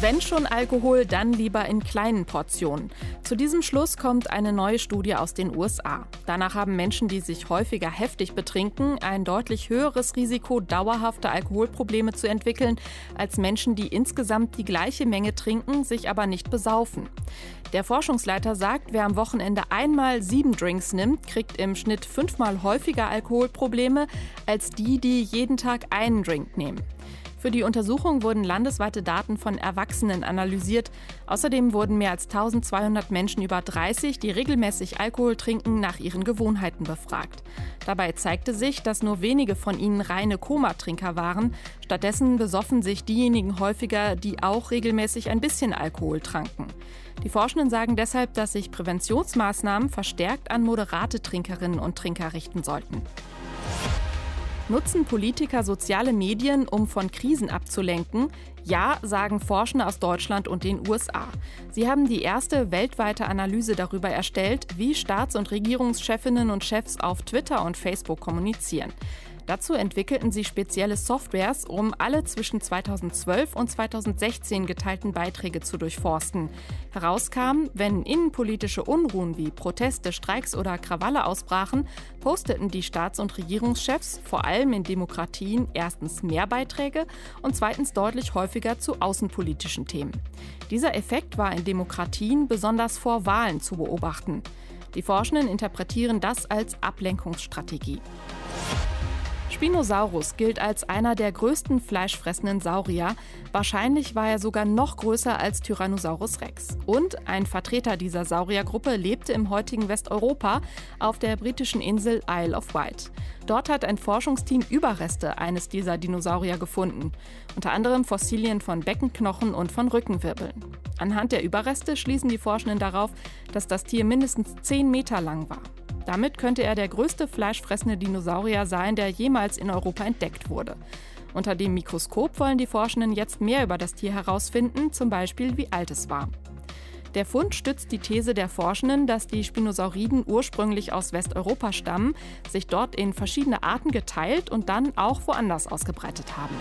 Wenn schon Alkohol, dann lieber in kleinen Portionen. Zu diesem Schluss kommt eine neue Studie aus den USA. Danach haben Menschen, die sich häufiger heftig betrinken, ein deutlich höheres Risiko, dauerhafte Alkoholprobleme zu entwickeln, als Menschen, die insgesamt die gleiche Menge trinken, sich aber nicht besaufen. Der Forschungsleiter sagt, wer am Wochenende einmal sieben Drinks nimmt, kriegt im Schnitt fünfmal häufiger Alkoholprobleme als die, die jeden Tag einen Drink nehmen. Für die Untersuchung wurden landesweite Daten von Erwachsenen analysiert. Außerdem wurden mehr als 1200 Menschen über 30, die regelmäßig Alkohol trinken, nach ihren Gewohnheiten befragt. Dabei zeigte sich, dass nur wenige von ihnen reine Komatrinker waren. Stattdessen besoffen sich diejenigen häufiger, die auch regelmäßig ein bisschen Alkohol tranken. Die Forschenden sagen deshalb, dass sich Präventionsmaßnahmen verstärkt an moderate Trinkerinnen und Trinker richten sollten. Nutzen Politiker soziale Medien, um von Krisen abzulenken? Ja, sagen Forscher aus Deutschland und den USA. Sie haben die erste weltweite Analyse darüber erstellt, wie Staats- und Regierungschefinnen und Chefs auf Twitter und Facebook kommunizieren. Dazu entwickelten sie spezielle Softwares, um alle zwischen 2012 und 2016 geteilten Beiträge zu durchforsten. Herauskam, wenn innenpolitische Unruhen wie Proteste, Streiks oder Krawalle ausbrachen, posteten die Staats- und Regierungschefs vor allem in Demokratien erstens mehr Beiträge und zweitens deutlich häufiger zu außenpolitischen Themen. Dieser Effekt war in Demokratien besonders vor Wahlen zu beobachten. Die Forschenden interpretieren das als Ablenkungsstrategie. Spinosaurus gilt als einer der größten fleischfressenden Saurier. Wahrscheinlich war er sogar noch größer als Tyrannosaurus rex. Und ein Vertreter dieser Sauriergruppe lebte im heutigen Westeuropa auf der britischen Insel Isle of Wight. Dort hat ein Forschungsteam Überreste eines dieser Dinosaurier gefunden, unter anderem Fossilien von Beckenknochen und von Rückenwirbeln. Anhand der Überreste schließen die Forschenden darauf, dass das Tier mindestens 10 Meter lang war. Damit könnte er der größte fleischfressende Dinosaurier sein, der jemals in Europa entdeckt wurde. Unter dem Mikroskop wollen die Forschenden jetzt mehr über das Tier herausfinden, zum Beispiel wie alt es war. Der Fund stützt die These der Forschenden, dass die Spinosauriden ursprünglich aus Westeuropa stammen, sich dort in verschiedene Arten geteilt und dann auch woanders ausgebreitet haben.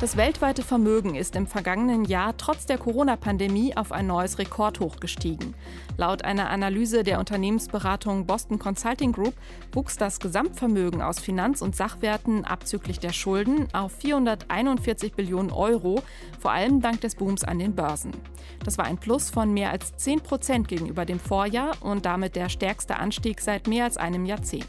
Das weltweite Vermögen ist im vergangenen Jahr trotz der Corona-Pandemie auf ein neues Rekordhoch gestiegen. Laut einer Analyse der Unternehmensberatung Boston Consulting Group wuchs das Gesamtvermögen aus Finanz- und Sachwerten abzüglich der Schulden auf 441 Billionen Euro, vor allem dank des Booms an den Börsen. Das war ein Plus von mehr als 10 Prozent gegenüber dem Vorjahr und damit der stärkste Anstieg seit mehr als einem Jahrzehnt.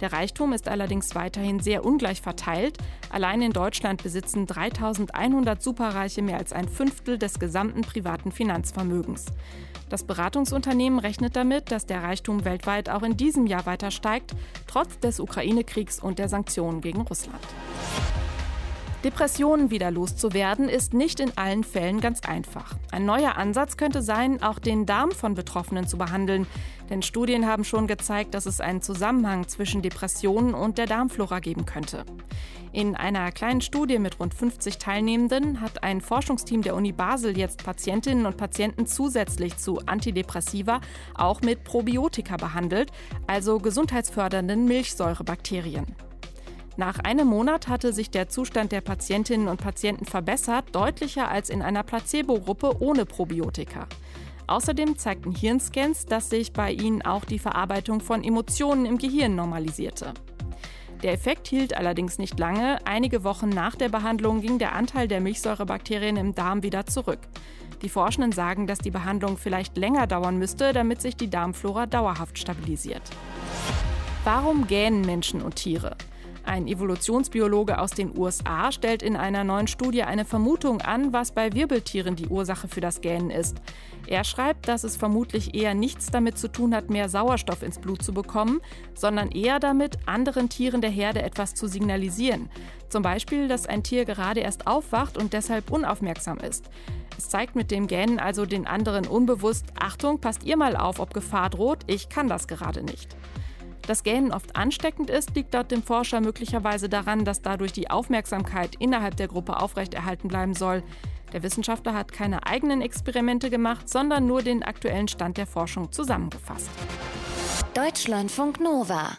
Der Reichtum ist allerdings weiterhin sehr ungleich verteilt. Allein in Deutschland besitzen 3100 Superreiche mehr als ein Fünftel des gesamten privaten Finanzvermögens. Das Beratungsunternehmen rechnet damit, dass der Reichtum weltweit auch in diesem Jahr weiter steigt, trotz des Ukraine-Kriegs und der Sanktionen gegen Russland. Depressionen wieder loszuwerden, ist nicht in allen Fällen ganz einfach. Ein neuer Ansatz könnte sein, auch den Darm von Betroffenen zu behandeln. Denn Studien haben schon gezeigt, dass es einen Zusammenhang zwischen Depressionen und der Darmflora geben könnte. In einer kleinen Studie mit rund 50 Teilnehmenden hat ein Forschungsteam der Uni Basel jetzt Patientinnen und Patienten zusätzlich zu Antidepressiva auch mit Probiotika behandelt, also gesundheitsfördernden Milchsäurebakterien. Nach einem Monat hatte sich der Zustand der Patientinnen und Patienten verbessert, deutlicher als in einer Placebo-Gruppe ohne Probiotika. Außerdem zeigten Hirnscans, dass sich bei ihnen auch die Verarbeitung von Emotionen im Gehirn normalisierte. Der Effekt hielt allerdings nicht lange. Einige Wochen nach der Behandlung ging der Anteil der Milchsäurebakterien im Darm wieder zurück. Die Forschenden sagen, dass die Behandlung vielleicht länger dauern müsste, damit sich die Darmflora dauerhaft stabilisiert. Warum gähnen Menschen und Tiere? Ein Evolutionsbiologe aus den USA stellt in einer neuen Studie eine Vermutung an, was bei Wirbeltieren die Ursache für das Gähnen ist. Er schreibt, dass es vermutlich eher nichts damit zu tun hat, mehr Sauerstoff ins Blut zu bekommen, sondern eher damit, anderen Tieren der Herde etwas zu signalisieren. Zum Beispiel, dass ein Tier gerade erst aufwacht und deshalb unaufmerksam ist. Es zeigt mit dem Gähnen also den anderen unbewusst, Achtung, passt ihr mal auf, ob Gefahr droht, ich kann das gerade nicht. Dass Gähnen oft ansteckend ist, liegt laut dem Forscher möglicherweise daran, dass dadurch die Aufmerksamkeit innerhalb der Gruppe aufrechterhalten bleiben soll. Der Wissenschaftler hat keine eigenen Experimente gemacht, sondern nur den aktuellen Stand der Forschung zusammengefasst. Deutschlandfunk Nova